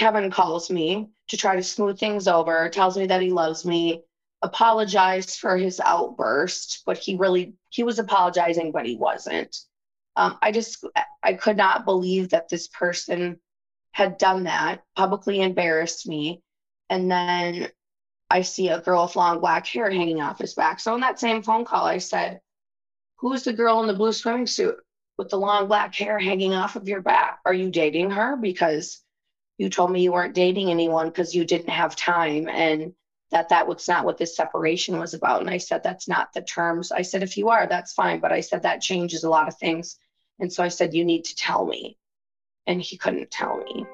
Kevin calls me to try to smooth things over, tells me that he loves me, apologized for his outburst, but he really he was apologizing, but he wasn't. Um, I just I could not believe that this person had done that, publicly embarrassed me, and then I see a girl with long black hair hanging off his back. So in that same phone call, I said, "Who's the girl in the blue swimming suit with the long black hair hanging off of your back? Are you dating her? Because you told me you weren't dating anyone because you didn't have time and that that was not what this separation was about. And i said that's not the terms. I said if you are that's fine. But i said that changes a lot of things. And so i said you need to tell me. And he couldn't tell me.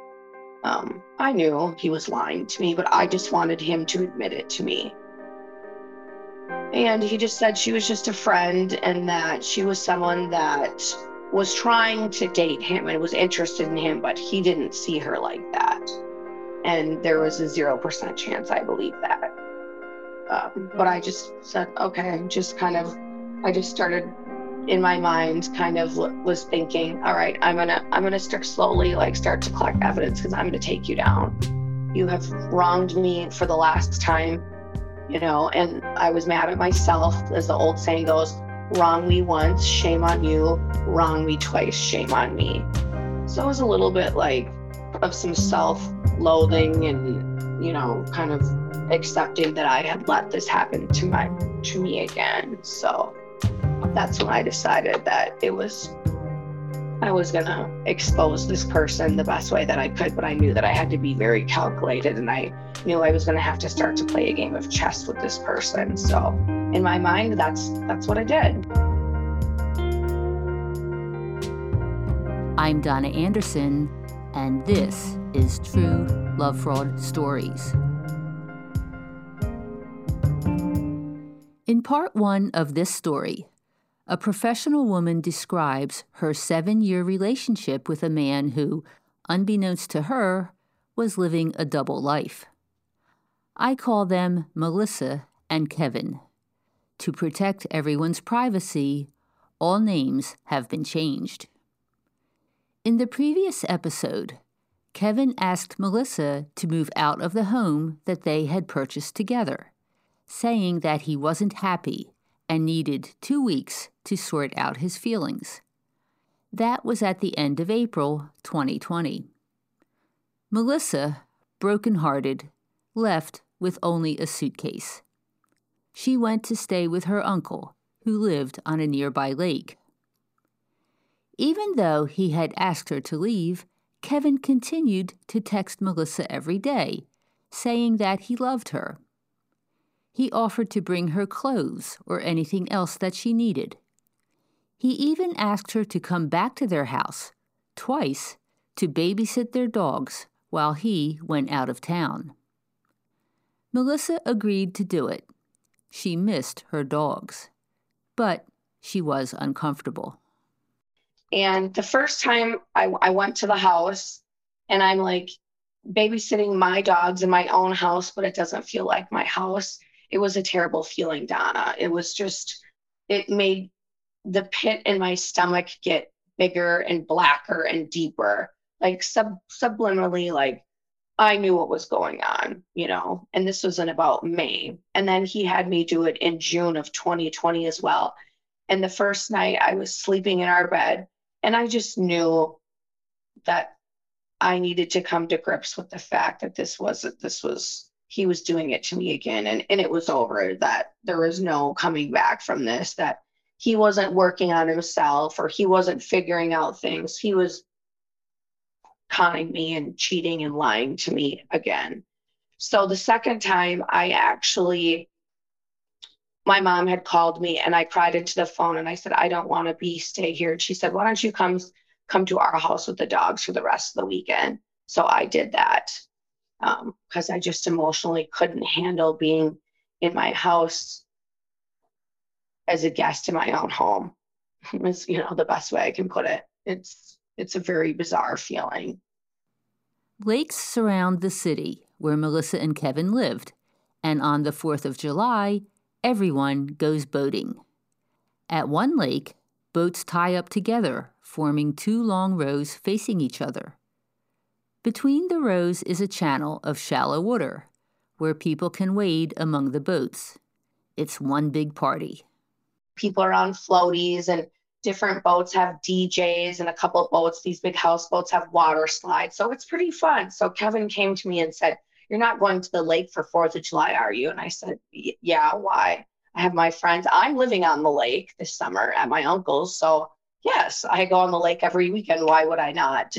Um, i knew he was lying to me but i just wanted him to admit it to me. And he just said she was just a friend and that she was someone that was trying to date him and was interested in him, but he didn't see her like that. And there was a 0% chance I believe that. Um, but I just said, okay, just kind of, I just started in my mind kind of was thinking, all right, I'm gonna, I'm gonna start slowly like start to collect evidence because I'm gonna take you down. You have wronged me for the last time, you know, and I was mad at myself, as the old saying goes, wrong me once, shame on you, wrong me twice, shame on me. So it was a little bit like of some self loathing and, you know, kind of accepting that I had let this happen to my to me again. So that's when I decided that it was I was gonna expose this person the best way that I could, but I knew that I had to be very calculated and I knew I was gonna have to start to play a game of chess with this person. So in my mind, that's that's what I did. I'm Donna Andersen, and this is True Lovefraud Stories. In part one of this story, a professional woman describes her seven year relationship with a man who, unbeknownst to her, was living a double life. I call them Melissa and Kevin. To protect everyone's privacy, all names have been changed. In the previous episode, Kevin asked Melissa to move out of the home that they had purchased together, saying that he wasn't happy and needed two weeks to sort out his feelings. That was at the end of April 2020. Melissa, broken-hearted, left with only a suitcase she went to stay with her uncle, who lived on a nearby lake. Even though he had asked her to leave, Kevin continued to text Melissa every day, saying that he loved her. He offered to bring her clothes or anything else that she needed. He even asked her to come back to their house, twice, to babysit their dogs while he went out of town. Melissa agreed to do it. She missed her dogs, but she was uncomfortable. And the first time I, I went to the house, and I'm like babysitting my dogs in my own house, but it doesn't feel like my house. It was a terrible feeling, Donna. It was just, it made the pit in my stomach get bigger and blacker and deeper, like sub subliminally, like I knew what was going on, you know, and this was in about May. And then he had me do it in June of 2020 as well. And the first night I was sleeping in our bed, and I just knew that I needed to come to grips with the fact that this wasn't, this was he was doing it to me again and, and it was over that there was no coming back from this that he wasn't working on himself or he wasn't figuring out things he was conning me and cheating and lying to me again. So the second time, I actually, my mom had called me and I cried into the phone and I said, I don't want to be stay here. And she said, Why don't you come come to our house with the dogs for the rest of the weekend? So I did that. Because um, I just emotionally couldn't handle being in my house as a guest in my own home. Is you know the best way I can put it. It's it's a very bizarre feeling. Lakes surround the city where Melissa and Kevin lived, and on the 4th of July, everyone goes boating. At one lake, boats tie up together, forming two long rows facing each other. Between the rows is a channel of shallow water where people can wade among the boats. It's one big party. People are on floaties and different boats have DJs and a couple of boats, these big houseboats have water slides. So it's pretty fun. So Kevin came to me and said, You're not going to the lake for 4th of July, are you? And I said, Yeah, why? I have my friends. I'm living on the lake this summer at my uncle's. So yes, I go on the lake every weekend. Why would I not?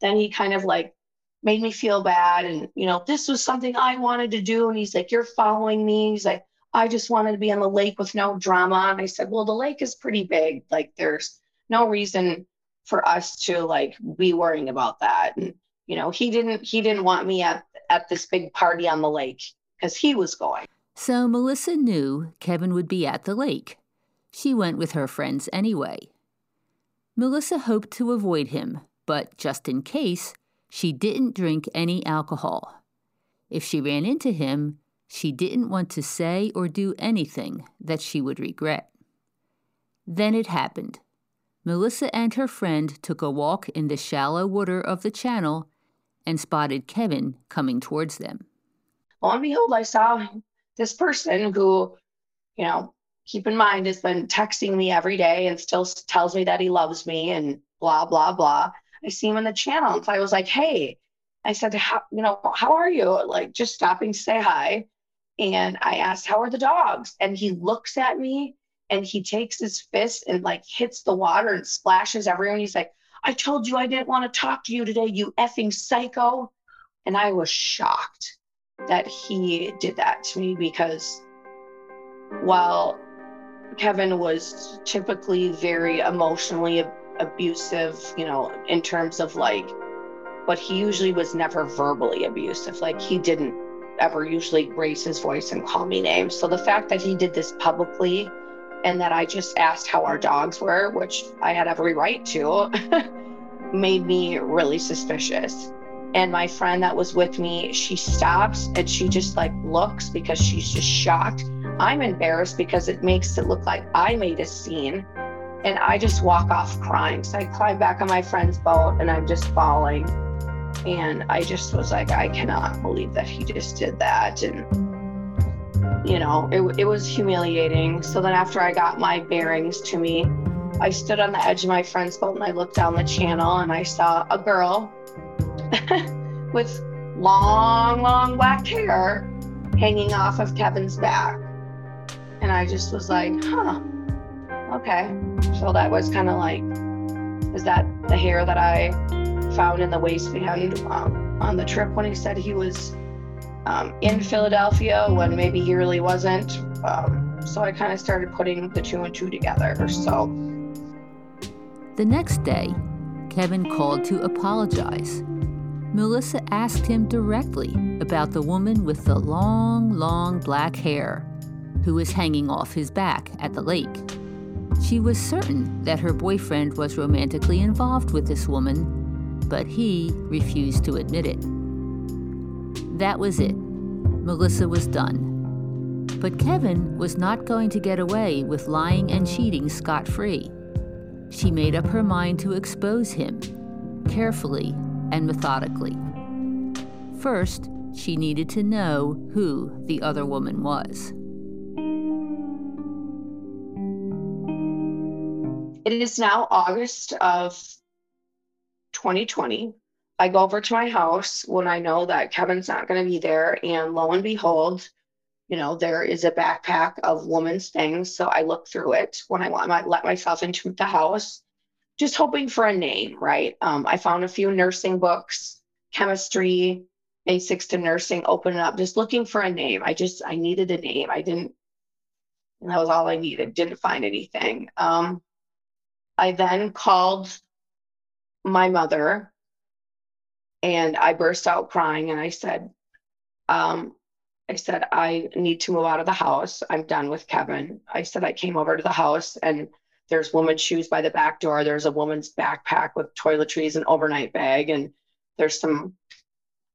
Then he kind of like made me feel bad. And, you know, this was something I wanted to do. And he's like, You're following me. He's like, I just wanted to be on the lake with no drama. And I said, Well, the lake is pretty big. Like, there's no reason for us to like be worrying about that. And, you know, he didn't he didn't want me at at this big party on the lake because he was going. So Melissa knew Kevin would be at the lake. She went with her friends anyway. Melissa hoped to avoid him but just in case, she didn't drink any alcohol. If she ran into him, she didn't want to say or do anything that she would regret. Then it happened. Melissa and her friend took a walk in the shallow water of the channel and spotted Kevin coming towards them. Lo and behold, I saw this person who, you know, keep in mind, has been texting me every day and still tells me that he loves me and blah, blah, blah. I see him in the channel. So I was like, hey, I said, how, you know, how are you? Like just stopping to say hi. And I asked, how are the dogs? And he looks at me and he takes his fist and like hits the water and splashes everywhere. And he's like, I told you I didn't want to talk to you today, you effing psycho. And I was shocked that he did that to me because while Kevin was typically very emotionally abusive, you know, in terms of like, but he usually was never verbally abusive. Like he didn't ever usually raise his voice and call me names. So the fact that he did this publicly and that I just asked how our dogs were, which I had every right to, made me really suspicious. And my friend that was with me, she stops and she just like looks because she's just shocked. I'm embarrassed because it makes it look like I made a scene and I just walk off crying. So I climb back on my friend's boat and I'm just bawling. And I just was like, I cannot believe that he just did that. And, you know, it, it was humiliating. So then after I got my bearings to me, I stood on the edge of my friend's boat and I looked down the channel and I saw a girl with long, long black hair hanging off of Kevin's back. And I just was like, huh, okay. So that was kind of like, is that the hair that I found in the waistband um, on the trip when he said he was um, in Philadelphia when maybe he really wasn't. Um, so I kind of started putting the two and two together. So the next day, Kevin called to apologize. Melissa asked him directly about the woman with the long, long black hair who was hanging off his back at the lake. She was certain that her boyfriend was romantically involved with this woman, but he refused to admit it. That was it. Melissa was done. But Kevin was not going to get away with lying and cheating scot free. She made up her mind to expose him, carefully and methodically. First, she needed to know who the other woman was. It is now August of 2020. I go over to my house when I know that Kevin's not going to be there. And lo and behold, you know, there is a backpack of woman's things. So I look through it when I want to let myself into the house, just hoping for a name, right? Um, I found a few nursing books, chemistry, basics to nursing, open it up, just looking for a name. I just, I needed a name. I didn't, that was all I needed. Didn't find anything. Um, I then called my mother And I burst out crying and I said, um, I said, I need to move out of the house. I'm done with Kevin. I said, I came over to the house and there's woman's shoes by the back door. There's a woman's backpack with toiletries and overnight bag. And there's some,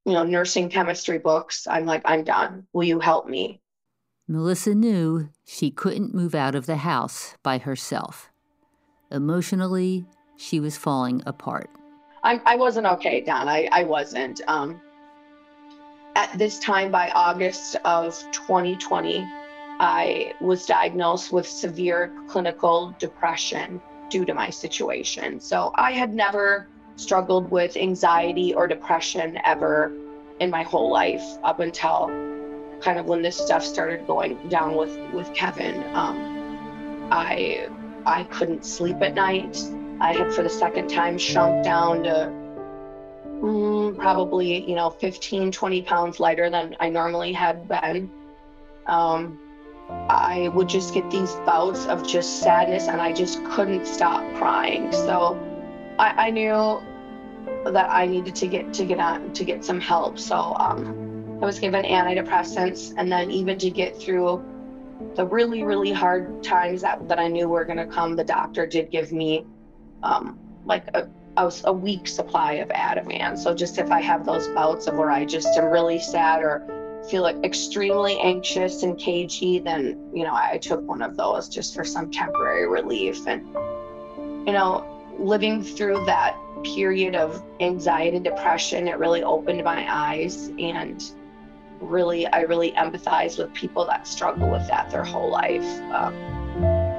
you know, nursing chemistry books. I'm like, I'm done. Will you help me? Melissa knew she couldn't move out of the house by herself. Emotionally, she was falling apart. I, I wasn't okay, Don. I, I wasn't. Um, at this time, by August of 2020, I was diagnosed with severe clinical depression due to my situation. So I had never struggled with anxiety or depression ever in my whole life up until kind of when this stuff started going down with with Kevin. Um, I I couldn't sleep at night. I had for the second time shrunk down to mm, probably you know 15 20 pounds lighter than I normally had been. Um, I would just get these bouts of just sadness and I just couldn't stop crying. So I, I knew that I needed to get to get on to get some help. So um, I was given antidepressants, and then even to get through the really really hard times that, that I knew were going to come, the doctor did give me um, like a, a, a week supply of Ativan. So just if I have those bouts of where I just am really sad or feel like extremely anxious and cagey, then you know I took one of those just for some temporary relief. And you know, living through that period of anxiety and depression, it really opened my eyes and really, I really empathize with people that struggle with that their whole life. Um,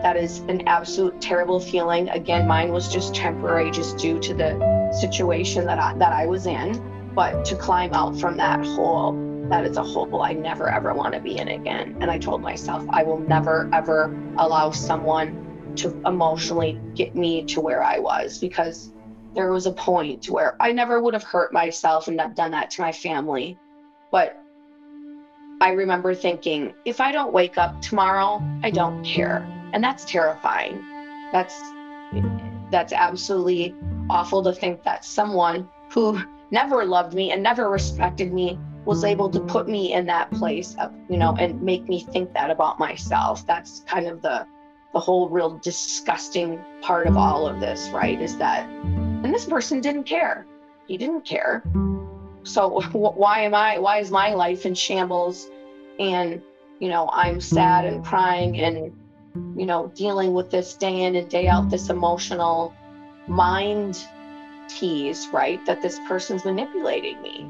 that is an absolute terrible feeling. Again, mine was just temporary, just due to the situation that I, that I was in. But to climb out from that hole, that is a hole I never ever want to be in again. And I told myself I will never ever allow someone to emotionally get me to where I was because there was a point where I never would have hurt myself and not done that to my family. But I remember thinking, if I don't wake up tomorrow, I don't care. And that's terrifying. That's that's absolutely awful to think that someone who never loved me and never respected me was able to put me in that place of, you know, and make me think that about myself. That's kind of the the whole real disgusting part of all of this, right? Is that, and this person didn't care. He didn't care. So why am I, why is my life in shambles? And, you know, I'm sad and crying and, you know, dealing with this day in and day out, this emotional mind tease, right? That this person's manipulating me.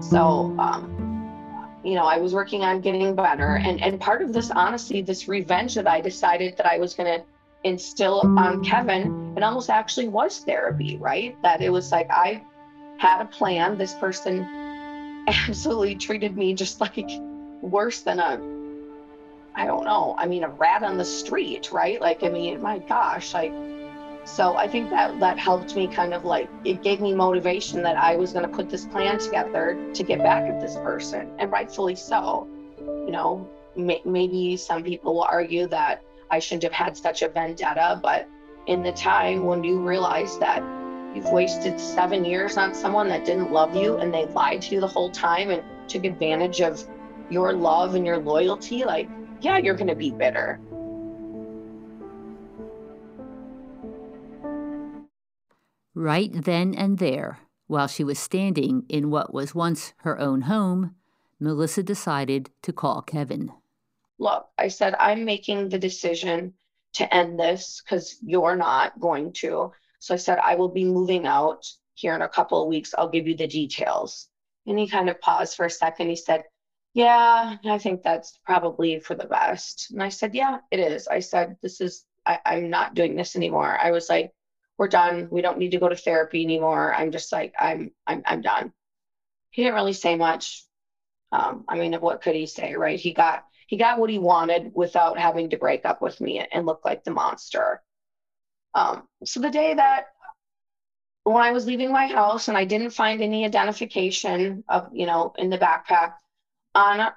So, um, you know, I was working on getting better. And, and part of this, honestly, this revenge that I decided that I was going to instill on Kevin, it almost actually was therapy, right? That it was like I had a plan. This person absolutely treated me just like worse than a, I don't know, I mean, a rat on the street, right? Like, I mean, my gosh, like, so I think that that helped me kind of like it gave me motivation that I was going to put this plan together to get back at this person, and rightfully so. You know, may, maybe some people will argue that I shouldn't have had such a vendetta, but in the time when you realize that you've wasted seven years on someone that didn't love you and they lied to you the whole time and took advantage of your love and your loyalty, like, yeah, you're going to be bitter. Right then and there, while she was standing in what was once her own home, Melissa decided to call Kevin. Look, I said, I'm making the decision to end this because you're not going to. So I said, I will be moving out here in a couple of weeks. I'll give you the details. And he kind of paused for a second. He said, Yeah, I think that's probably for the best. And I said, Yeah, it is. I said, This is, I, I'm not doing this anymore. I was like, we're done. We don't need to go to therapy anymore. I'm just like, I'm, I'm, I'm done. He didn't really say much. Um, I mean, what could he say, right? He got, he got what he wanted without having to break up with me and look like the monster. Um, so the day that when I was leaving my house and I didn't find any identification of, you know, in the backpack on,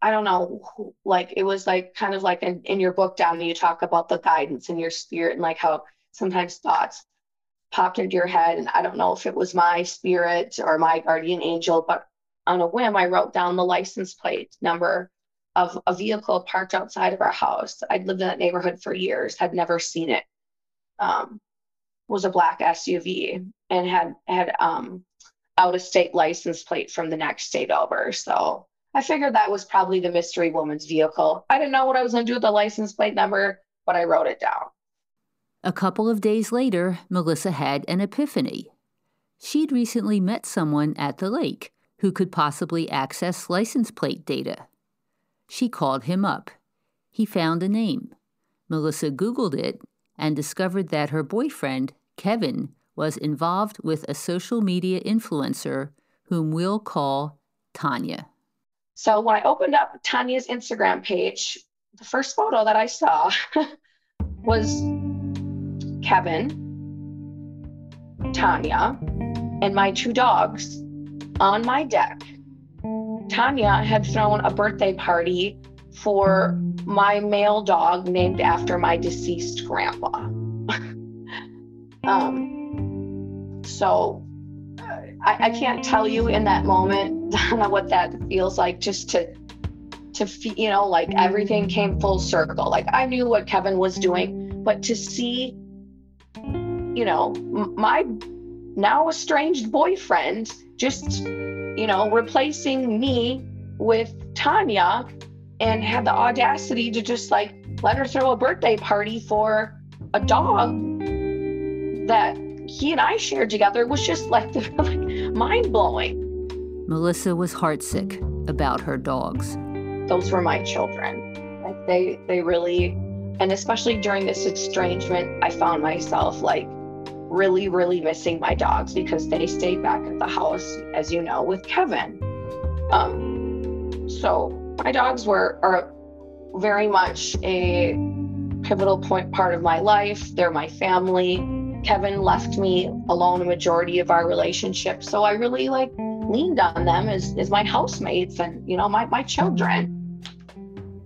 I don't know, like it was like kind of like in, in your book down, you talk about the guidance in your spirit and like how sometimes thoughts popped into your head. And I don't know if it was my spirit or my guardian angel, but on a whim, I wrote down the license plate number of a vehicle parked outside of our house. I'd lived in that neighborhood for years, had never seen it. Um, was a black SUV and had had um, out of state license plate from the next state over. So I figured that was probably the mystery woman's vehicle. I didn't know what I was going to do with the license plate number, but I wrote it down. A couple of days later, Melissa had an epiphany. She'd recently met someone at the lake who could possibly access license plate data. She called him up. He found a name. Melissa Googled it and discovered that her boyfriend, Kevin, was involved with a social media influencer whom we'll call Tanya. So when I opened up Tanya's Instagram page, the first photo that I saw was Kevin, Tanya, and my two dogs on my deck. Tanya had thrown a birthday party for my male dog named after my deceased grandpa. um, so I, I, can't tell you in that moment what that feels like just to to you know like everything came full circle like i knew what kevin was doing but to see you know my now estranged boyfriend just you know replacing me with tanya and had the audacity to just like let her throw a birthday party for a dog that he and I shared together was just like, like mind blowing. Melissa was heartsick about her dogs. Those were my children. Like they they really and especially during this estrangement, I found myself like really, really missing my dogs because they stayed back at the house, as you know, with Kevin. Um, so my dogs were are very much a pivotal point part of my life. They're my family. Kevin left me alone a majority of our relationship. So I really like leaned on them as, as my housemates and, you know, my, my children.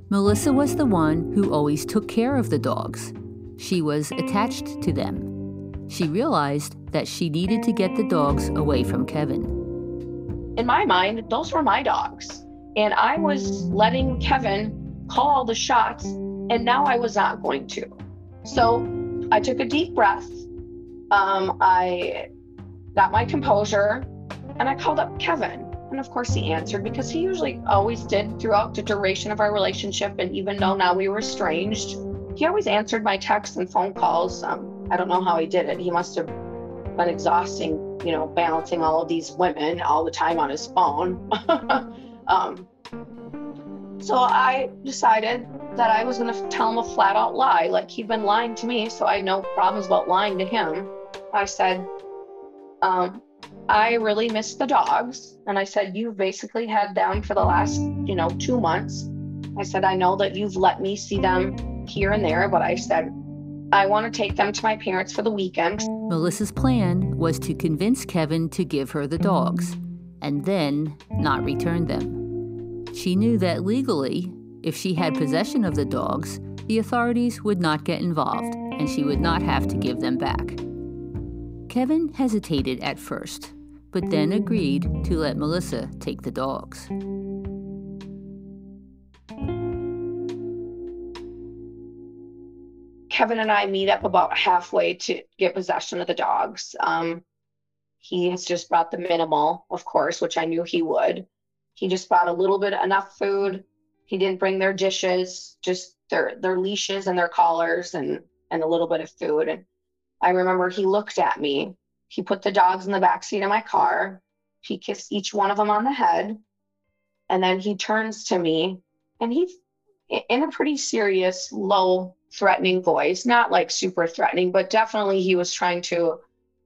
Melissa was the one who always took care of the dogs. She was attached to them. She realized that she needed to get the dogs away from Kevin. In my mind, those were my dogs. And I was letting Kevin call the shots, and now I was not going to. So I took a deep breath. Um, I got my composure and I called up Kevin. And of course, he answered because he usually always did throughout the duration of our relationship. And even though now we were estranged, he always answered my texts and phone calls. Um, I don't know how he did it. He must have been exhausting, you know, balancing all of these women all the time on his phone. Um, so I decided that I was going to tell him a flat out lie, like he'd been lying to me. So I had no problems about lying to him. I said, um, I really miss the dogs. And I said, You've basically had them for the last, you know, two months. I said, I know that you've let me see them here and there, but I said, I want to take them to my parents for the weekend. Melissa's plan was to convince Kevin to give her the dogs and then not return them. She knew that legally, if she had possession of the dogs, the authorities would not get involved and she would not have to give them back. Kevin hesitated at first, but then agreed to let Melissa take the dogs. Kevin and I meet up about halfway to get possession of the dogs. Um, he has just brought the minimal, of course, which I knew he would. He just brought a little bit enough food. He didn't bring their dishes, just their their leashes and their collars and and a little bit of food. And I remember he looked at me. He put the dogs in the back seat of my car. He kissed each one of them on the head. And then he turns to me and he in a pretty serious, low, threatening voice, not like super threatening, but definitely he was trying to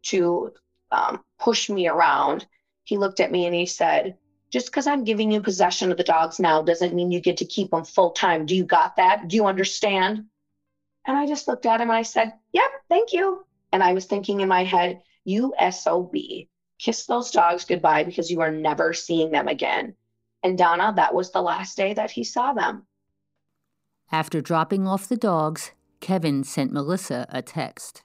to um, push me around. He looked at me and he said, just because I'm giving you possession of the dogs now doesn't mean you get to keep them full time. Do you got that? Do you understand? And I just looked at him and I said, Yep, thank you. And I was thinking in my head, You SOB, kiss those dogs goodbye because you are never seeing them again. And Donna, that was the last day that he saw them. After dropping off the dogs, Kevin sent Melissa a text.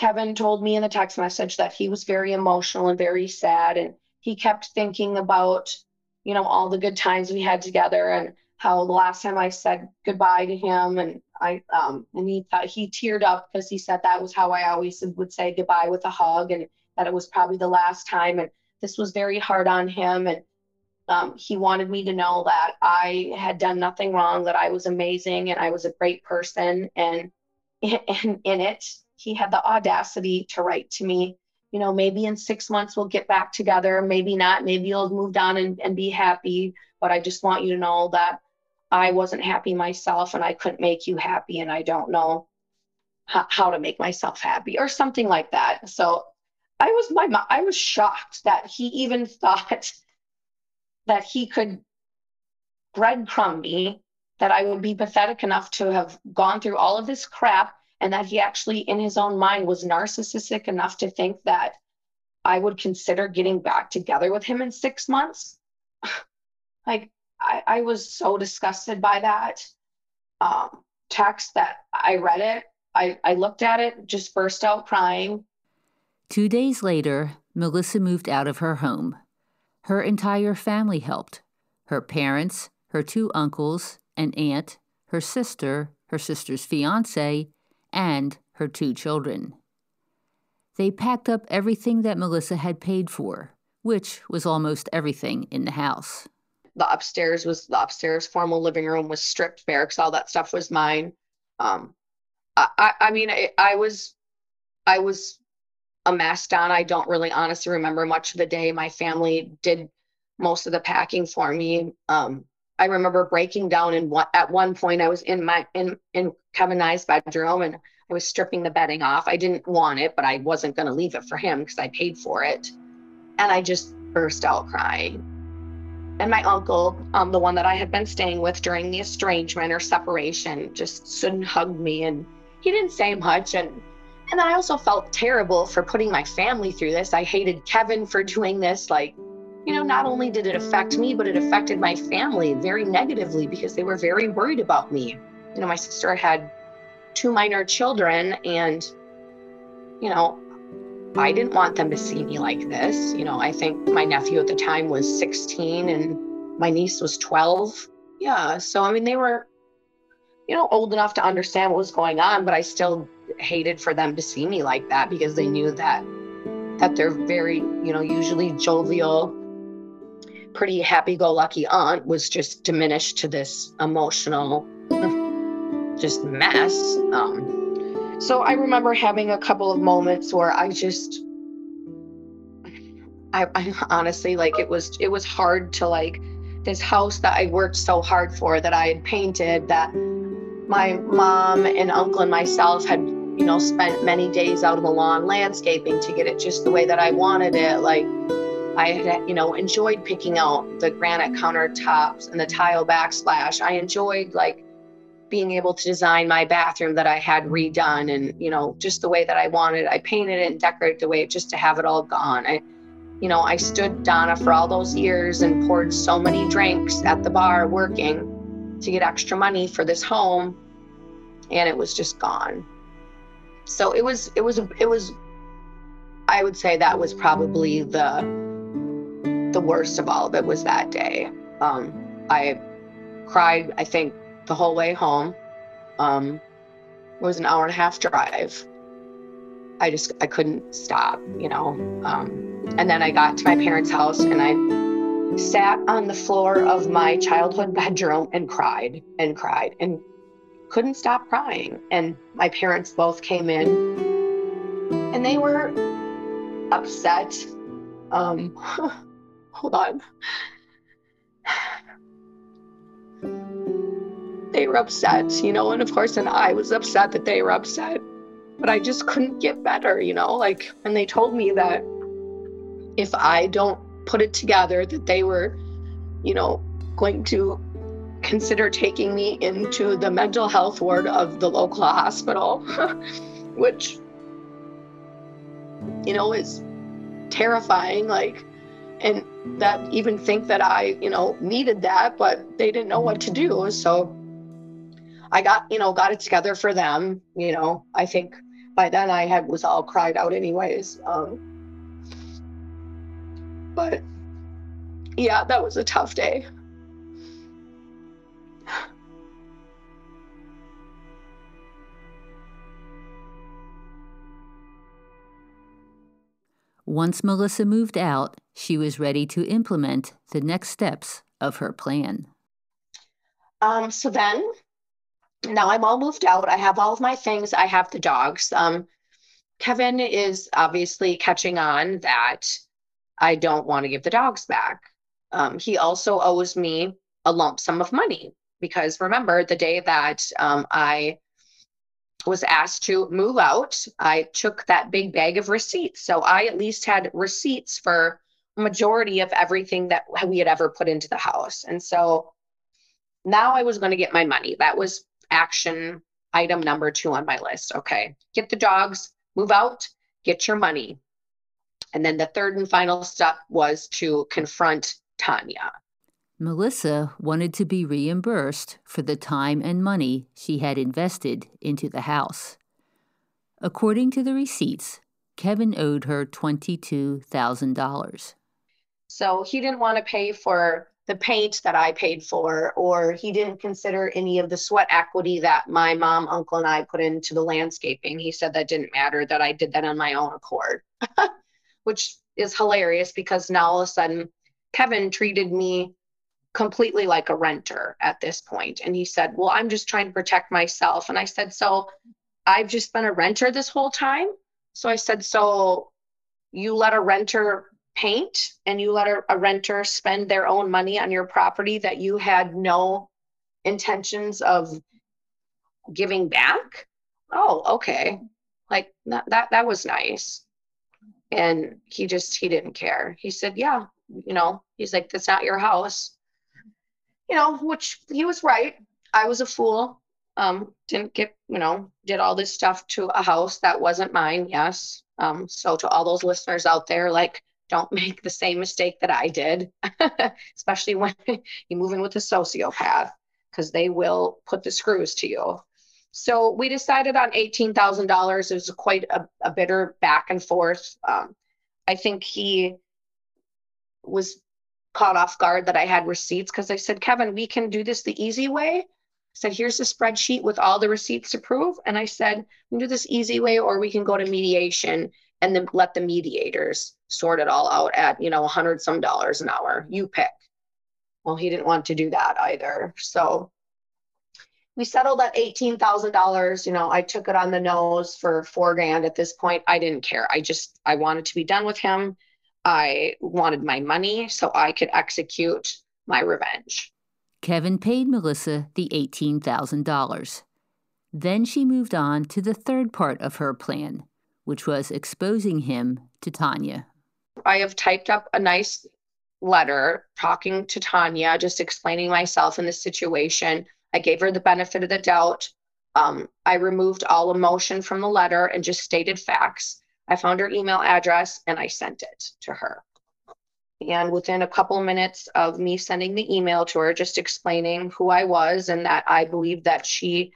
Kevin told me in the text message that he was very emotional and very sad. And he kept thinking about, you know, all the good times we had together and how the last time I said goodbye to him and I um and he thought he teared up because he said that was how I always would say goodbye with a hug and that it was probably the last time and this was very hard on him and um, he wanted me to know that I had done nothing wrong, that I was amazing and I was a great person. And in, in it, he had the audacity to write to me, you know, maybe in six months we'll get back together, maybe not, maybe you'll move on and, and be happy. But I just want you to know that I wasn't happy myself and I couldn't make you happy. And I don't know how, how to make myself happy or something like that. So I was my I was shocked that he even thought that he could breadcrumb me, that I would be pathetic enough to have gone through all of this crap, and that he actually, in his own mind, was narcissistic enough to think that I would consider getting back together with him in six months. like, I, I was so disgusted by that um, text that I read it. I, I looked at it, just burst out crying. Two days later, Melissa moved out of her home. Her entire family helped her parents, her two uncles, an aunt, her sister, her sister's fiance, and her two children. They packed up everything that Melissa had paid for, which was almost everything in the house. The upstairs was the upstairs formal living room was stripped bare because all that stuff was mine. Um, I, I mean, I, I was, I was a mess down. I don't really honestly remember much of the day. My family did most of the packing for me. Um, I remember breaking down and what at one point I was in my in in Kevin I's bedroom and I was stripping the bedding off. I didn't want it, but I wasn't going to leave it for him because I paid for it. And I just burst out crying. And my uncle, um, the one that I had been staying with during the estrangement or separation, just stood and hugged me. And he didn't say much. And and then I also felt terrible for putting my family through this. I hated Kevin for doing this. Like, you know, not only did it affect me, but it affected my family very negatively because they were very worried about me. You know, my sister had two minor children, and, you know, I didn't want them to see me like this. You know, I think my nephew at the time was 16 and my niece was 12. Yeah. So, I mean, they were, you know, old enough to understand what was going on, but I still hated for them to see me like that because they knew that that they're very, you know, usually jovial, pretty happy-go-lucky aunt was just diminished to this emotional just mess. Um, so I remember having a couple of moments where I just I, I honestly like it was it was hard to like this house that I worked so hard for that I had painted that my mom and uncle and myself had you know, spent many days out on the lawn landscaping to get it just the way that I wanted it. Like I had, you know, enjoyed picking out the granite countertops and the tile backsplash. I enjoyed like being able to design my bathroom that I had redone and, you know, just the way that I wanted. I painted it and decorated the way just to have it all gone. I, you know, I stood Donna for all those years and poured so many drinks at the bar working to get extra money for this home. And it was just gone so it was it was it was i would say that was probably the the worst of all of it was that day um i cried i think the whole way home um it was an hour and a half drive i just i couldn't stop you know um and then i got to my parents house and i sat on the floor of my childhood bedroom and cried and cried and couldn't stop crying. And my parents both came in and they were upset. Um, hold on. They were upset, you know, and of course, and I was upset that they were upset, but I just couldn't get better, you know, like, and they told me that if I don't put it together, that they were, you know, going to consider taking me into the mental health ward of the local hospital, which, you know, is terrifying. Like, and that even think that I, you know, needed that, but they didn't know what to do. So I got, you know, got it together for them. You know, I think by then I had was all cried out anyways. Um, but yeah, that was a tough day. Once Melissa moved out, she was ready to implement the next steps of her plan. Um, so then, now I'm all moved out. I have all of my things. I have the dogs. Um, Kevin is obviously catching on that I don't want to give the dogs back. Um, he also owes me a lump sum of money because remember the day that um, I was asked to move out, I took that big bag of receipts. So I at least had receipts for majority of everything that we had ever put into the house. And so now I was going to get my money. That was action item number two on my list. Okay, get the dogs, move out, get your money. And then the third and final step was to confront Tanya. Melissa wanted to be reimbursed for the time and money she had invested into the house. According to the receipts, Kevin owed her $22,000. So he didn't want to pay for the paint that I paid for, or he didn't consider any of the sweat equity that my mom, uncle, and I put into the landscaping. He said that didn't matter, that I did that on my own accord, which is hilarious because now all of a sudden Kevin treated me completely like a renter at this point. And he said, Well, I'm just trying to protect myself. And I said, So I've just been a renter this whole time. So I said, So you let a renter paint and you let a, a renter spend their own money on your property that you had no intentions of giving back? Oh, okay. Like that, that, that was nice. And he just, he didn't care. He said, Yeah, you know, he's like, That's not your house you know, which he was right. I was a fool. Um, didn't get, you know, did all this stuff to a house that wasn't mine. Yes. Um, so to all those listeners out there, like, don't make the same mistake that I did, especially when you move in with a sociopath, because they will put the screws to you. So we decided on $18,000. It was quite a, a bitter back and forth. Um, I think he was caught off guard that I had receipts because I said, Kevin, we can do this the easy way. I said, here's the spreadsheet with all the receipts to prove. And I said, we can do this easy way, or we can go to mediation and then let the mediators sort it all out at, you know, a hundred some dollars an hour. You pick. Well, he didn't want to do that either. So we settled at $18,000. You know, I took it on the nose for four grand at this point. I didn't care. I just, I wanted to be done with him. I wanted my money so I could execute my revenge. Kevin paid Melissa the $18,000. Then she moved on to the third part of her plan, which was exposing him to Tanya. I have typed up a nice letter talking to Tanya, just explaining myself in the situation. I gave her the benefit of the doubt. Um, I removed all emotion from the letter and just stated facts. I found her email address and I sent it to her. And within a couple minutes of me sending the email to her, just explaining who I was and that I believed that she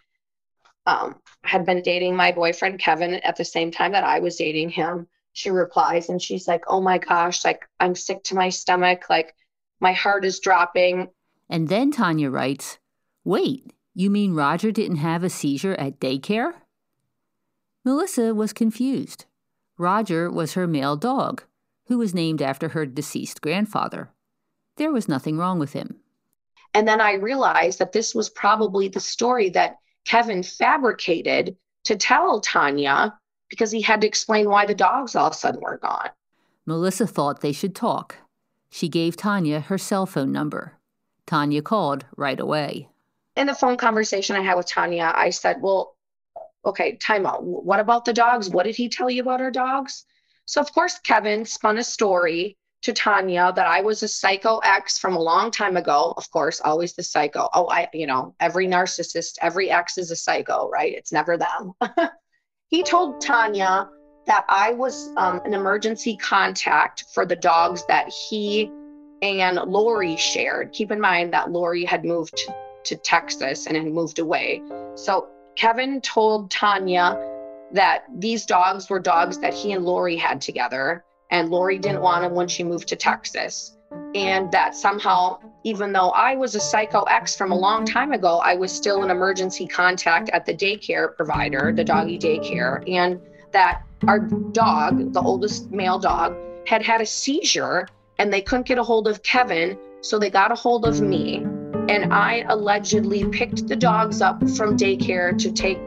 um, had been dating my boyfriend Kevin at the same time that I was dating him, she replies and she's like, Oh my gosh, like I'm sick to my stomach. Like my heart is dropping. And then Tanya writes, Wait, you mean Roger didn't have a seizure at daycare? Melissa was confused. Roger was her male dog, who was named after her deceased grandfather. There was nothing wrong with him. And then I realized that this was probably the story that Kevin fabricated to tell Tanya because he had to explain why the dogs all of a sudden were gone. Melissa thought they should talk. She gave Tanya her cell phone number. Tanya called right away. In the phone conversation I had with Tanya, I said, Well, okay, time out. What about the dogs? What did he tell you about our dogs? So, of course, Kevin spun a story to Tanya that I was a psycho ex from a long time ago. Of course, always the psycho. Oh, I, you know, every narcissist, every ex is a psycho, right? It's never them. he told Tanya that I was um, an emergency contact for the dogs that he and Lori shared. Keep in mind that Lori had moved to Texas and had moved away. So Kevin told Tanya that these dogs were dogs that he and Lori had together, and Lori didn't want them when she moved to Texas. And that somehow, even though I was a psycho ex from a long time ago, I was still an emergency contact at the daycare provider, the doggy daycare, and that our dog, the oldest male dog, had had a seizure and they couldn't get a hold of Kevin. So they got a hold of me. And I allegedly picked the dogs up from daycare to take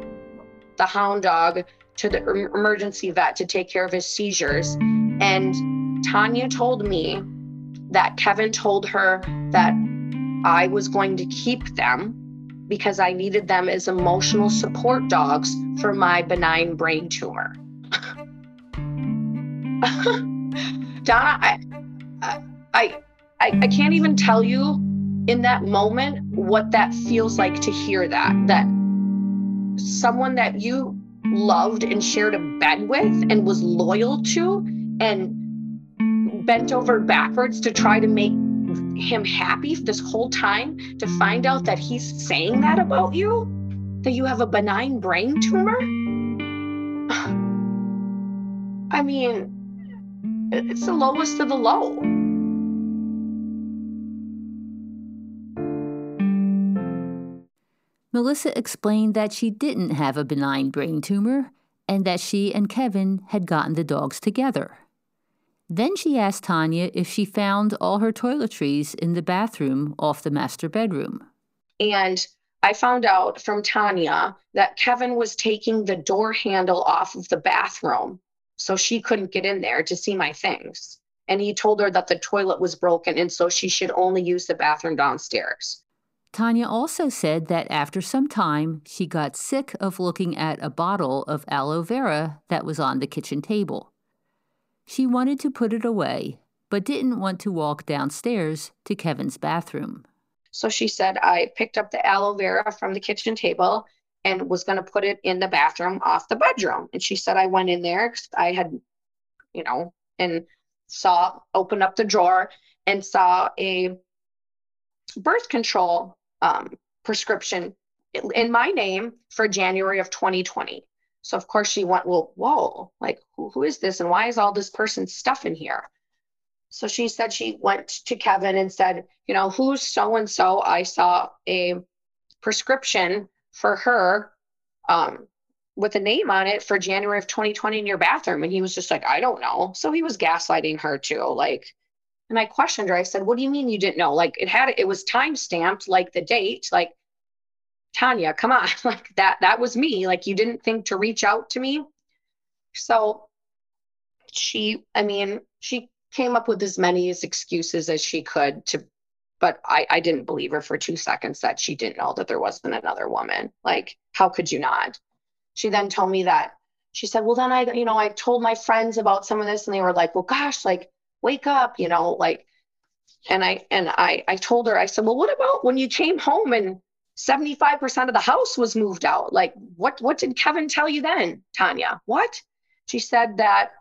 the hound dog to the emergency vet to take care of his seizures. And Tanya told me that Kevin told her that I was going to keep them because I needed them as emotional support dogs for my benign brain tumor. Donna, I, I, I, I can't even tell you in that moment what that feels like to hear that. That someone that you loved and shared a bed with and was loyal to and bent over backwards to try to make him happy this whole time to find out that he's saying that about you? That you have a benign brain tumor? I mean it's the lowest of the low. Melissa explained that she didn't have a benign brain tumor and that she and Kevin had gotten the dogs together. Then she asked Tanya if she found all her toiletries in the bathroom off the master bedroom. And I found out from Tanya that Kevin was taking the door handle off of the bathroom so she couldn't get in there to see my things. And he told her that the toilet was broken and so she should only use the bathroom downstairs. Tanya also said that after some time, she got sick of looking at a bottle of aloe vera that was on the kitchen table. She wanted to put it away, but didn't want to walk downstairs to Kevin's bathroom. So she said, I picked up the aloe vera from the kitchen table and was going to put it in the bathroom off the bedroom. And she said, I went in there because I had, you know, and saw, opened up the drawer and saw a birth control um, prescription in my name for January of 2020. So of course she went, well, whoa, like who, who is this and why is all this person's stuff in here? So she said she went to Kevin and said, you know, who's so and so? I saw a prescription for her um, with a name on it for January of 2020 in your bathroom. And he was just like, I don't know. So he was gaslighting her too. Like, and I questioned her. I said, What do you mean you didn't know? Like it had it was time stamped, like the date, like Tanya, come on. like that that was me. Like you didn't think to reach out to me. So she, I mean, she came up with as many as excuses as she could to but I, I didn't believe her for two seconds that she didn't know that there wasn't another woman. Like, how could you not? She then told me that she said, Well, then I, you know, I told my friends about some of this and they were like, Well, gosh, like wake up, you know, like, and I, and I, I told her, I said, well, what about when you came home and 75% of the house was moved out? Like, what, what did Kevin tell you then, Tanya? What? She said that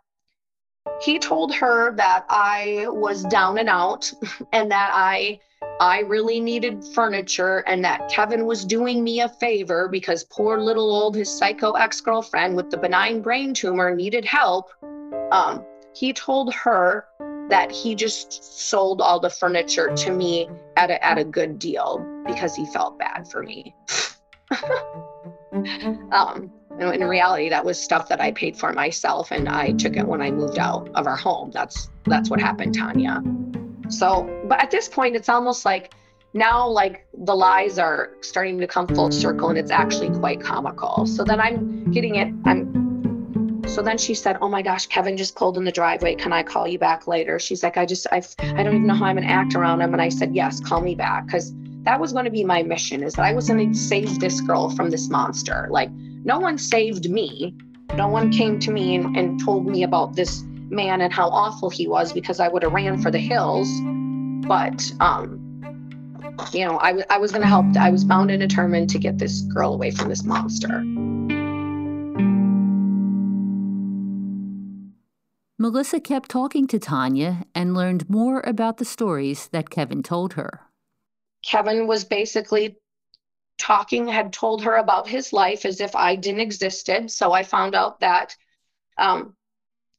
he told her that I was down and out and that I I really needed furniture and that Kevin was doing me a favor because poor little old his psycho ex-girlfriend with the benign brain tumor needed help. Um, he told her that he just sold all the furniture to me at a, at a good deal because he felt bad for me. um, and in reality, that was stuff that I paid for myself, and I took it when I moved out of our home. That's that's what happened, Tanya. So, but at this point, it's almost like now, like the lies are starting to come full circle, and it's actually quite comical. So then I'm getting it. I'm so then she said, "Oh my gosh, Kevin just pulled in the driveway. Can I call you back later?" She's like, "I just I I don't even know how I'm gonna act around him." And I said, "Yes, call me back," because that was going to be my mission is that I was going to save this girl from this monster. Like no one saved me. No one came to me and, and told me about this man and how awful he was because I would have ran for the hills. But um, you know, I, I was going to help. I was bound and determined to get this girl away from this monster. Melissa kept talking to Tanya and learned more about the stories that Kevin told her. Kevin was basically talking, had told her about his life as if I didn't existed. So I found out that um,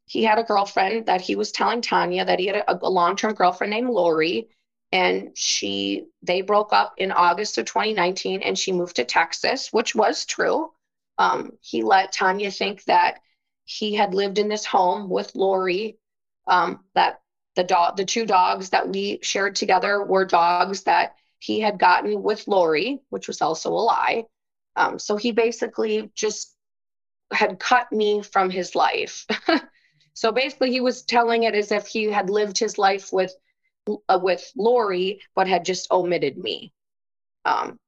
he had a girlfriend that he was telling Tanya that he had a, a long-term girlfriend named Lori, and she they broke up in August of 2019, and she moved to Texas, which was true. Um, he let Tanya think that he had lived in this home with Lori, um, that the dog, the two dogs that we shared together were dogs that he had gotten with Lori, which was also a lie. Um, so he basically just had cut me from his life. so basically, he was telling it as if he had lived his life with uh, with Lori, but had just omitted me. Um,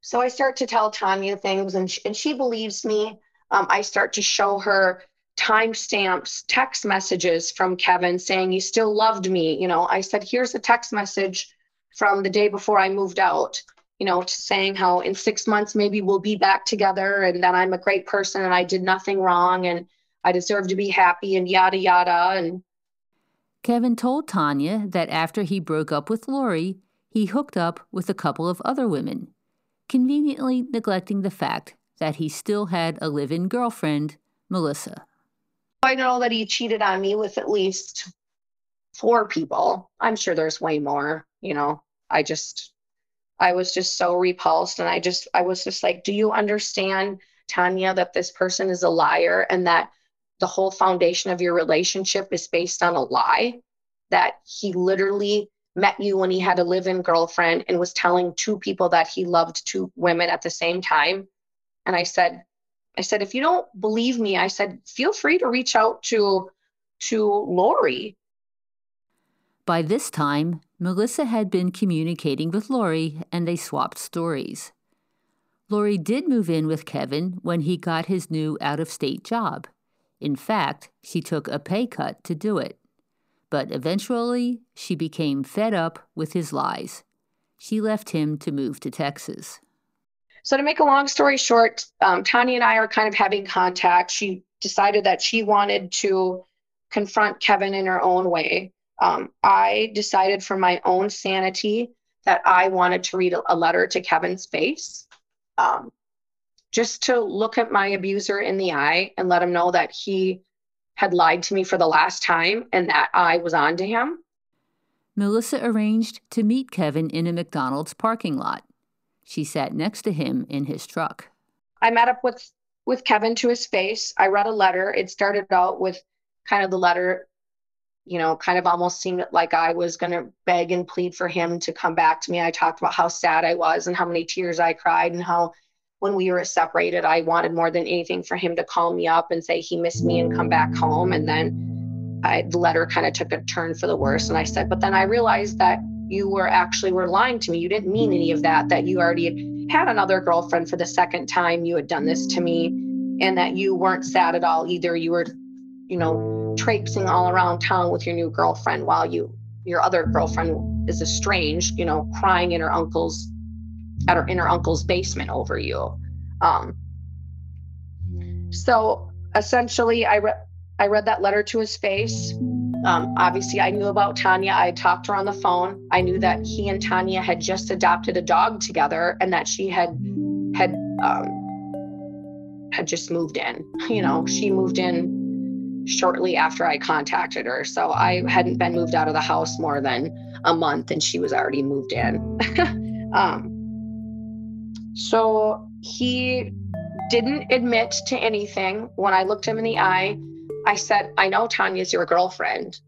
so I start to tell Tanya things, and she, and she believes me. Um, I start to show her timestamps, text messages from Kevin saying he still loved me. You know, I said, here's a text message from the day before I moved out, you know, to saying how in six months maybe we'll be back together and that I'm a great person and I did nothing wrong and I deserve to be happy and yada yada. And Kevin told Tanya that after he broke up with Lori, he hooked up with a couple of other women, conveniently neglecting the fact that he still had a live in girlfriend, Melissa. I know that he cheated on me with at least four people. I'm sure there's way more, you know. I just I was just so repulsed and I just I was just like, "Do you understand, Tanya, that this person is a liar and that the whole foundation of your relationship is based on a lie? That he literally met you when he had a live-in girlfriend and was telling two people that he loved two women at the same time?" And I said, I said, if you don't believe me, I said, feel free to reach out to to Lori. By this time, Melissa had been communicating with Lori and they swapped stories. Lori did move in with Kevin when he got his new out of state job. In fact, she took a pay cut to do it. But eventually, she became fed up with his lies. She left him to move to Texas. So, to make a long story short, um, Tanya and I are kind of having contact. She decided that she wanted to confront Kevin in her own way. Um, I decided for my own sanity that I wanted to read a letter to Kevin's face, um, just to look at my abuser in the eye and let him know that he had lied to me for the last time and that I was on to him. Melissa arranged to meet Kevin in a McDonald's parking lot. She sat next to him in his truck. I met up with with Kevin to his face. I read a letter. It started out with kind of the letter, you know, kind of almost seemed like I was going to beg and plead for him to come back to me. I talked about how sad I was and how many tears I cried and how when we were separated, I wanted more than anything for him to call me up and say he missed me and come back home. And then I, the letter kind of took a turn for the worse. And I said, but then I realized that you were actually were lying to me. You didn't mean any of that, that you already had another girlfriend for the second time you had done this to me, and that you weren't sad at all either. You were, you know, traipsing all around town with your new girlfriend while you your other girlfriend is estranged, you know, crying in her uncle's at her in her uncle's basement over you. Um, so essentially I read I read that letter to his face um, obviously, I knew about Tanya. I talked to her on the phone. I knew that he and Tanya had just adopted a dog together, and that she had had um, had just moved in. You know, she moved in shortly after I contacted her, so I hadn't been moved out of the house more than a month, and she was already moved in. um, so he didn't admit to anything when I looked him in the eye. I said, I know Tanya's your girlfriend.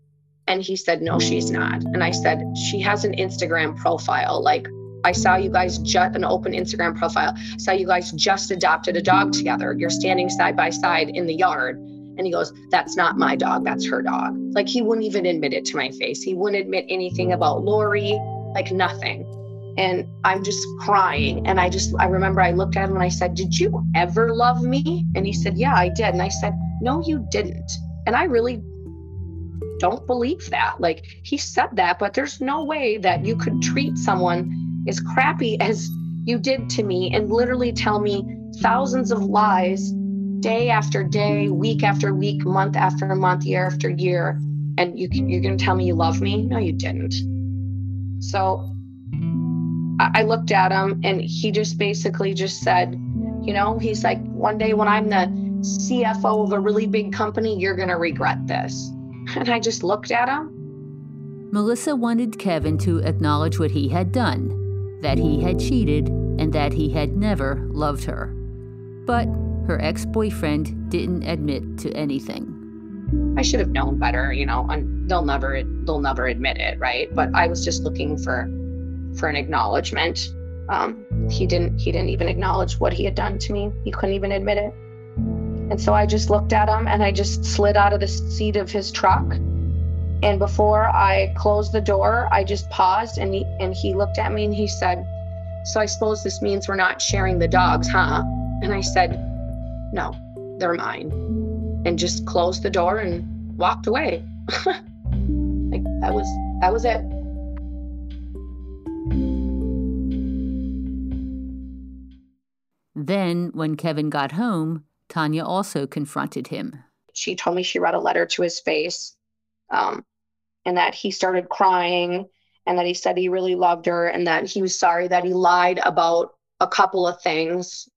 And he said, No, she's not. And I said, She has an Instagram profile. Like, I saw you guys just an open Instagram profile. I saw you guys just adopted a dog together. You're standing side by side in the yard. And he goes, That's not my dog. That's her dog. Like he wouldn't even admit it to my face. He wouldn't admit anything about Lori, like nothing. And I'm just crying. And I just, I remember I looked at him and I said, Did you ever love me? And he said, Yeah, I did. And I said, no, you didn't. And I really don't believe that. Like he said that, but there's no way that you could treat someone as crappy as you did to me and literally tell me thousands of lies day after day, week after week, month after month, year after year. And you, you're going to tell me you love me? No, you didn't. So I looked at him and he just basically just said, you know, he's like, one day when I'm the CFO of a really big company, you're going to regret this. And I just looked at him. Melissa wanted Kevin to acknowledge what he had done, that he had cheated, and that he had never loved her. But her ex boyfriend didn't admit to anything. I should have known better, you know, and they'll never they'll never admit it, right? But I was just looking for for an acknowledgement. Um, he didn't he didn't even acknowledge what he had done to me. He couldn't even admit it. And so I just looked at him and I just slid out of the seat of his truck. And before I closed the door, I just paused and he and he looked at me and he said, "So I suppose this means we're not sharing the dogs, huh?" And I said, "No, they're mine." And just closed the door and walked away. like that was that was it. Then, when Kevin got home, Tanya also confronted him. She told me she read a letter to his face um, and that he started crying and that he said he really loved her and that he was sorry that he lied about a couple of things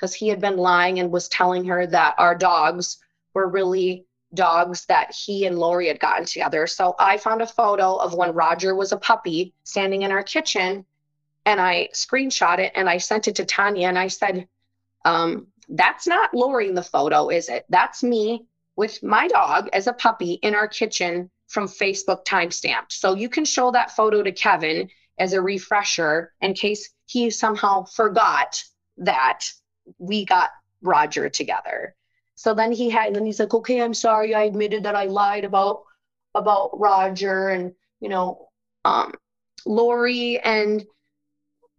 because he had been lying and was telling her that our dogs were really dogs that he and Lori had gotten together. So I found a photo of when Roger was a puppy standing in our kitchen and I screenshot it and I sent it to Tanya and I said, um, that's not Lori in the photo, is it? That's me with my dog as a puppy in our kitchen from Facebook timestamped. So you can show that photo to Kevin as a refresher in case he somehow forgot that we got Roger together. So then he had, and then he's like, okay, I'm sorry. I admitted that I lied about about Roger and you know, um, Lori and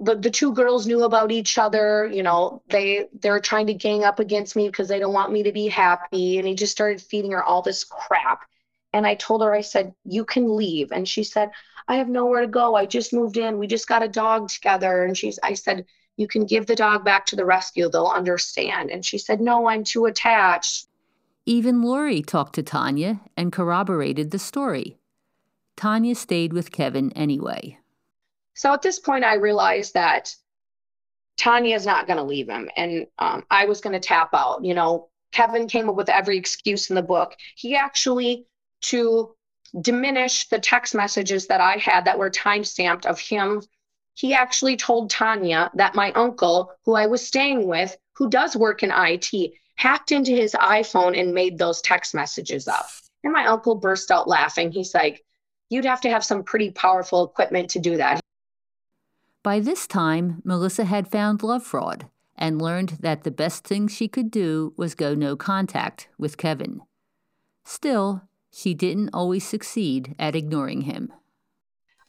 the, the two girls knew about each other you know they they're trying to gang up against me because they don't want me to be happy and he just started feeding her all this crap and i told her i said you can leave and she said i have nowhere to go i just moved in we just got a dog together and she's i said you can give the dog back to the rescue they'll understand and she said no i'm too attached even lori talked to tanya and corroborated the story tanya stayed with kevin anyway so at this point, I realized that Tanya is not going to leave him. And um, I was going to tap out. You know, Kevin came up with every excuse in the book. He actually, to diminish the text messages that I had that were time stamped of him, he actually told Tanya that my uncle, who I was staying with, who does work in IT, hacked into his iPhone and made those text messages up. And my uncle burst out laughing. He's like, You'd have to have some pretty powerful equipment to do that. By this time, Melissa had found Lovefraud and learned that the best thing she could do was go no contact with Kevin. Still, she didn't always succeed at ignoring him.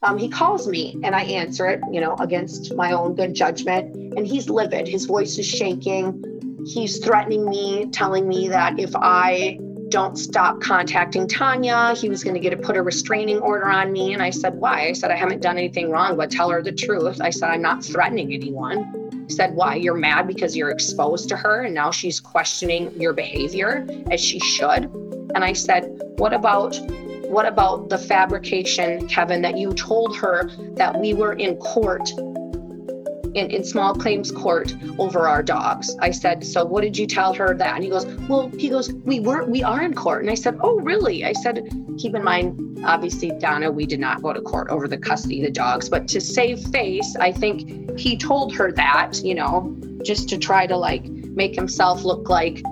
Um, he calls me and I answer it, you know, against my own good judgment. And he's livid. His voice is shaking. He's threatening me, telling me that if I don't stop contacting Tanya. He was going to get to put a restraining order on me. And I said, Why? I said, I haven't done anything wrong, but tell her the truth. I said, I'm not threatening anyone. He said, Why? You're mad because you're exposed to her and now she's questioning your behavior as she should. And I said, What about what about the fabrication, Kevin, that you told her that we were in court in, in small claims court over our dogs. I said, So what did you tell her that? And he goes, Well, he goes, We weren't, we are in court. And I said, Oh, really? I said, Keep in mind, obviously, Donna, we did not go to court over the custody of the dogs, but to save face, I think he told her that, you know, just to try to like make himself look like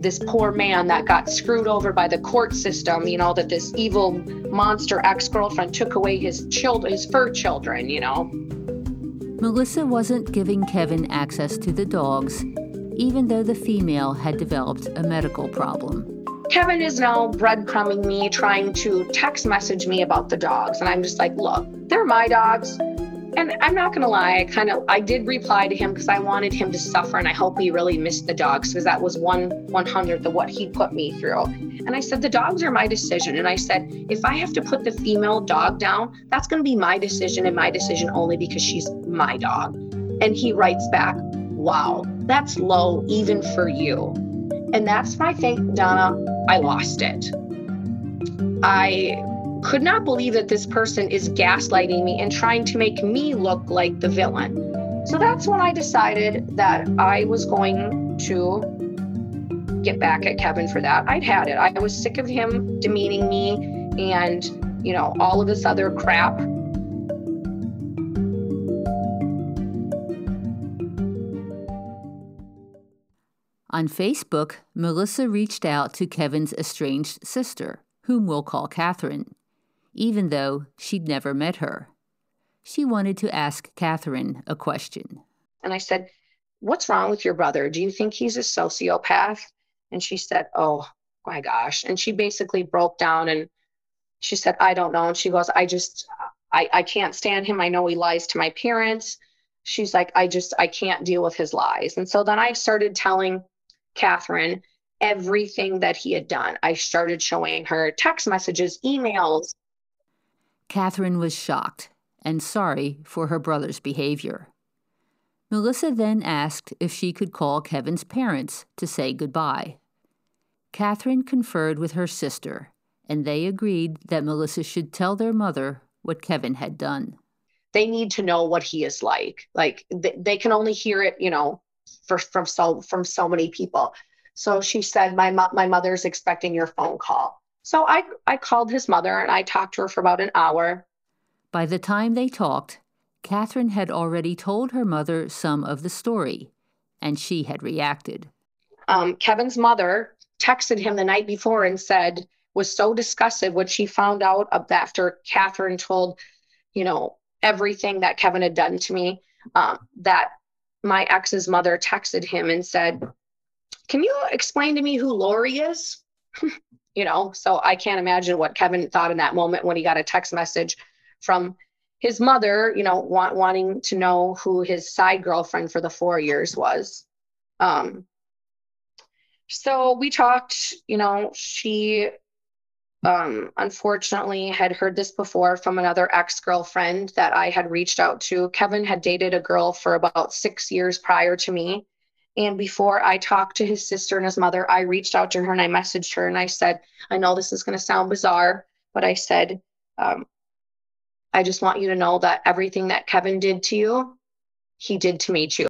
this poor man that got screwed over by the court system, you know, that this evil monster ex girlfriend took away his children, his fur children, you know. Melissa wasn't giving Kevin access to the dogs, even though the female had developed a medical problem. Kevin is now breadcrumbing me, trying to text message me about the dogs. And I'm just like, look, they're my dogs and I'm not gonna lie, I kind of I did reply to him because I wanted him to suffer, and I hope he really missed the dogs because that was one one hundredth of what he put me through. And I said the dogs are my decision, and I said if I have to put the female dog down, that's gonna be my decision and my decision only because she's my dog. And he writes back, "Wow, that's low even for you." And that's my thing, Donna. I lost it. I could not believe that this person is gaslighting me and trying to make me look like the villain. So that's when I decided that I was going to get back at Kevin for that. I'd had it. I was sick of him demeaning me and, you know, all of this other crap. On Facebook, Melissa reached out to Kevin's estranged sister, whom we'll call Catherine, even though she'd never met her. She wanted to ask Catherine a question. And I said, What's wrong with your brother? Do you think he's a sociopath? And she said, Oh my gosh. And she basically broke down and she said, I don't know. And she goes, I just, I, I can't stand him. I know he lies to my parents. She's like, I just, I can't deal with his lies. And so then I started telling Catherine everything that he had done. I started showing her text messages, emails. Catherine was shocked and sorry for her brother's behavior. Melissa then asked if she could call Kevin's parents to say goodbye. Catherine conferred with her sister, and they agreed that Melissa should tell their mother what Kevin had done. They need to know what he is like. Like they, can only hear it, you know, for, from so from so many people. So she said, "My mo- my mother's expecting your phone call." So I I called his mother and I talked to her for about an hour. By the time they talked, Catherine had already told her mother some of the story, and she had reacted. Um, Kevin's mother texted him the night before and said was so disgusted when she found out after Catherine told, you know, everything that Kevin had done to me, um, that my ex's mother texted him and said, Can you explain to me who Lori is? you know, so I can't imagine what Kevin thought in that moment when he got a text message from his mother, you know, want, wanting to know who his side girlfriend for the four years was. Um, so we talked, you know, she um, unfortunately had heard this before from another ex-girlfriend that I had reached out to. Kevin had dated a girl for about six years prior to me. And before I talked to his sister and his mother, I reached out to her and I messaged her and I said, I know this is going to sound bizarre, but I said, um, I just want you to know that everything that Kevin did to you, he did to me too.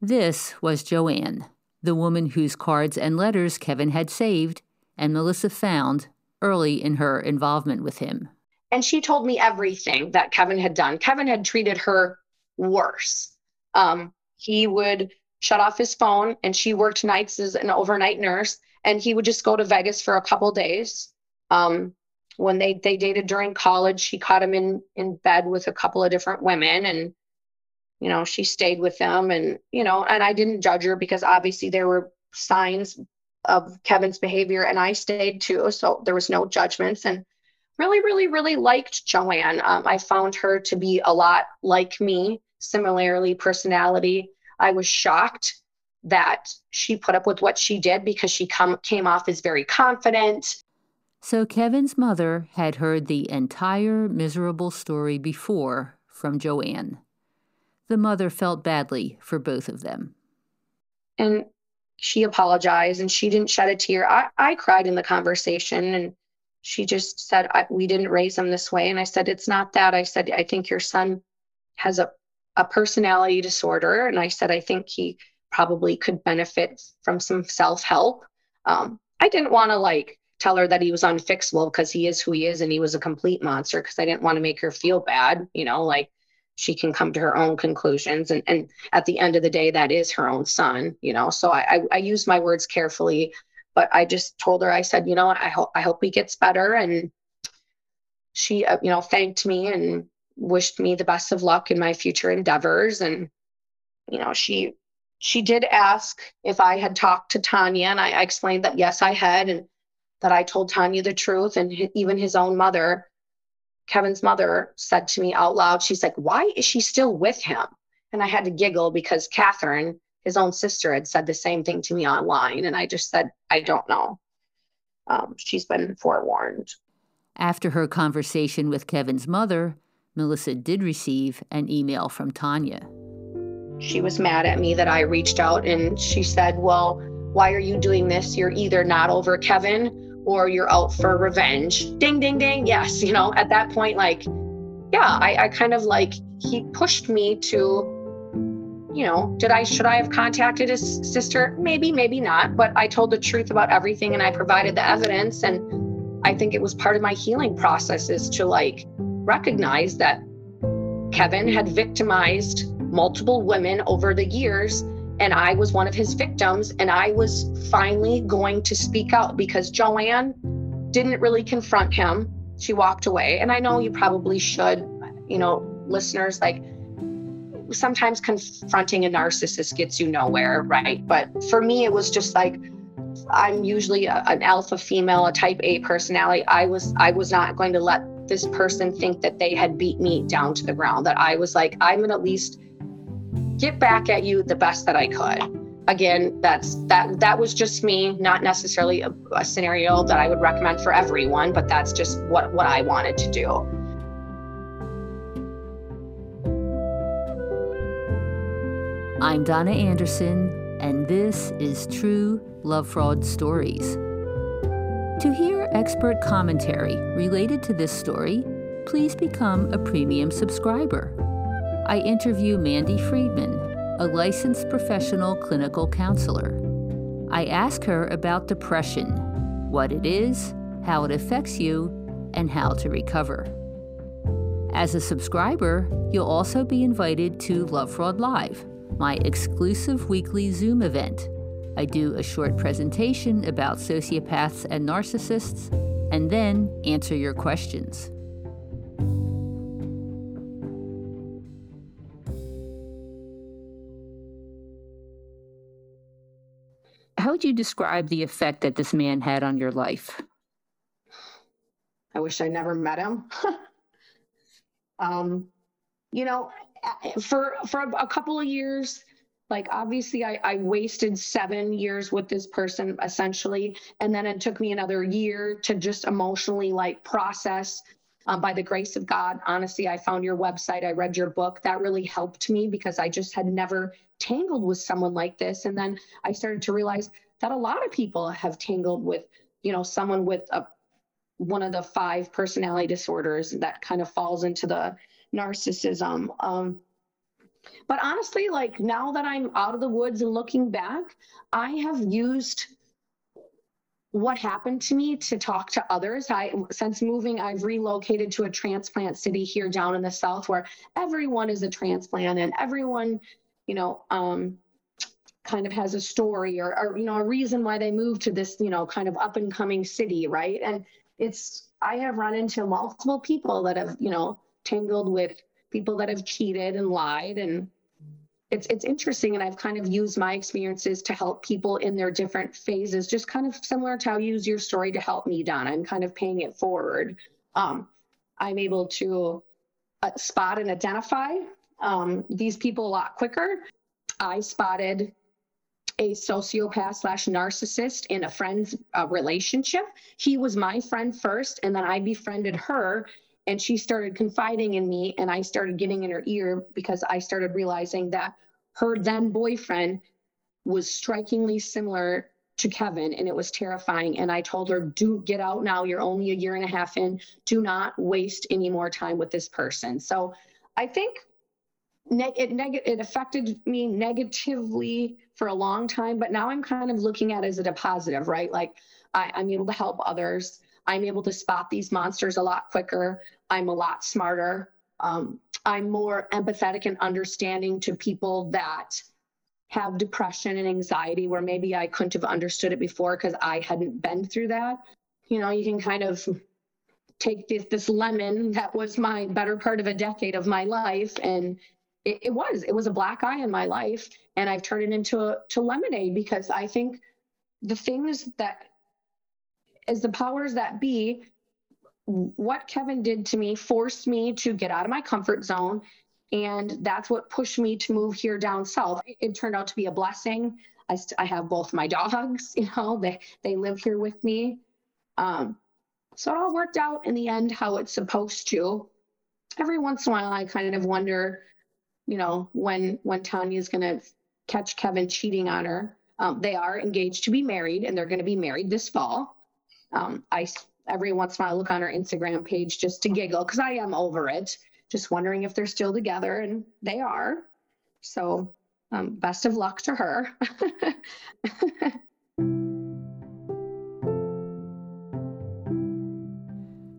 This was Joanne, the woman whose cards and letters Kevin had saved and Melissa found early in her involvement with him. And she told me everything that Kevin had done. Kevin had treated her worse. Um, he would shut off his phone, and she worked nights as an overnight nurse, and he would just go to Vegas for a couple days. Um, when they they dated during college, she caught him in in bed with a couple of different women, and you know she stayed with them, and you know, and I didn't judge her because obviously there were signs of Kevin's behavior, and I stayed too. So there was no judgments, and really, really, really liked Joanne. Um, I found her to be a lot like me, similarly personality. I was shocked that she put up with what she did because she come, came off as very confident. So Kevin's mother had heard the entire miserable story before from Joanne. The mother felt badly for both of them. And she apologized and she didn't shed a tear. I, I cried in the conversation and she just said, We didn't raise him this way. And I said, It's not that. I said, I think your son has a, a personality disorder. And I said, I think he probably could benefit from some self help. Um, I didn't want to like tell her that he was unfixable because he is who he is and he was a complete monster because I didn't want to make her feel bad, you know, like she can come to her own conclusions and and at the end of the day that is her own son you know so i i, I use my words carefully but i just told her i said you know i hope i hope he gets better and she uh, you know thanked me and wished me the best of luck in my future endeavors and you know she she did ask if i had talked to tanya and I, explained that yes i had and that i told tanya the truth and even his own mother Kevin's mother said to me out loud, she's like, Why is she still with him? And I had to giggle because Catherine, his own sister, had said the same thing to me online. And I just said, I don't know. Um, she's been forewarned. After her conversation with Kevin's mother, Melissa did receive an email from Tanya. She was mad at me that I reached out and she said, Well, why are you doing this? You're either not over Kevin or you're out for revenge. Ding, ding, ding. Yes. You know, at that point, like, yeah, I, I kind of like, he pushed me to, you know, did I, should I have contacted his sister? Maybe, maybe not. But I told the truth about everything and I provided the evidence. And I think it was part of my healing process is to like recognize that Kevin had victimized multiple women over the years and I was one of his victims. And I was finally going to speak out because Joanne didn't really confront him. She walked away. And I know you probably should, you know, listeners, like sometimes confronting a narcissist gets you nowhere, right? But for me, it was just like, I'm usually a, an alpha female, a type A personality. I was I was not going to let this person think that they had beat me down to the ground. That I was like, I'm gonna at least get back at you the best that I could. Again, that's that that was just me, not necessarily a, a scenario that I would recommend for everyone, but that's just what what I wanted to do. I'm Donna Andersen, and this is True Lovefraud Stories. To hear expert commentary related to this story, please become a premium subscriber. I interview Mandy Friedman, a licensed professional clinical counselor. I ask her about depression, what it is, how it affects you, and how to recover. As a subscriber, you'll also be invited to Lovefraud Live, my exclusive weekly Zoom event. I do a short presentation about sociopaths and narcissists, and then answer your questions. How would you describe the effect that this man had on your life? I wish I never met him. um, you know, for for a couple of years, like obviously I, I wasted seven years with this person essentially, and then it took me another year to just emotionally like process. Um, by the grace of God, honestly, I found your website. I read your book. That really helped me because I just had never tangled with someone like this. And then I started to realize that a lot of people have tangled with, you know, someone with a one of the five personality disorders that kind of falls into the narcissism. Um, but honestly, like now that I'm out of the woods and looking back, I have used what happened to me to talk to others. I since moving, I've relocated to a transplant city here down in the south where everyone is a transplant and everyone you know, um, kind of has a story or, or, you know, a reason why they moved to this, you know, kind of up and coming city, right? And it's, I have run into multiple people that have, you know, tangled with people that have cheated and lied and it's it's interesting and I've kind of used my experiences to help people in their different phases, just kind of similar to how you use your story to help me, donna I'm kind of paying it forward. Um, I'm able to uh, spot and identify um, these people a lot quicker. I spotted a sociopath slash narcissist in a friend's uh, relationship. He was my friend first, and then I befriended her, and she started confiding in me, and I started getting in her ear because I started realizing that her then boyfriend was strikingly similar to Kevin, and it was terrifying. And I told her, "Do get out now. You're only a year and a half in. Do not waste any more time with this person." So I think it, neg- it affected me negatively for a long time, but now I'm kind of looking at it as a positive, right? Like I, I'm able to help others. I'm able to spot these monsters a lot quicker. I'm a lot smarter. Um, I'm more empathetic and understanding to people that have depression and anxiety where maybe I couldn't have understood it before because I hadn't been through that. You know, you can kind of take this, this lemon that was my better part of a decade of my life and it, it, was it was a black eye in my life and i've turned it into a, to lemonade because i think the things that as the powers that be what kevin did to me forced me to get out of my comfort zone and that's what pushed me to move here down south it turned out to be a blessing i, st- I have both my dogs you know they they live here with me um, so it all worked out in the end how it's supposed to every once in a while i kind of wonder you know, when when Tanya's going to catch Kevin cheating on her. Um, they are engaged to be married, and they're going to be married this fall. Um, I every once in a while look on her Instagram page just to giggle because I am over it. Just wondering if they're still together, and they are. So, um, best of luck to her.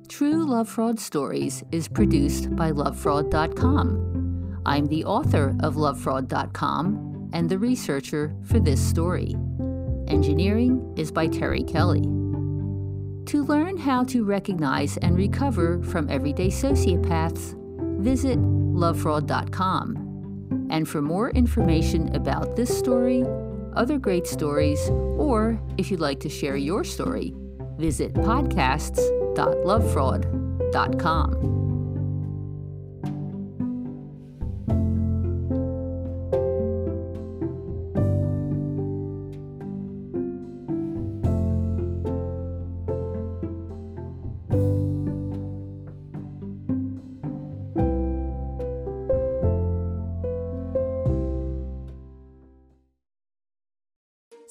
True Lovefraud Stories is produced by lovefraud.com. I'm the author of lovefraud.com and the researcher for this story. Engineering is by Terry Kelly. To learn how to recognize and recover from everyday sociopaths, visit lovefraud.com. And for more information about this story, other great stories, or if you'd like to share your story, visit podcasts.lovefraud.com.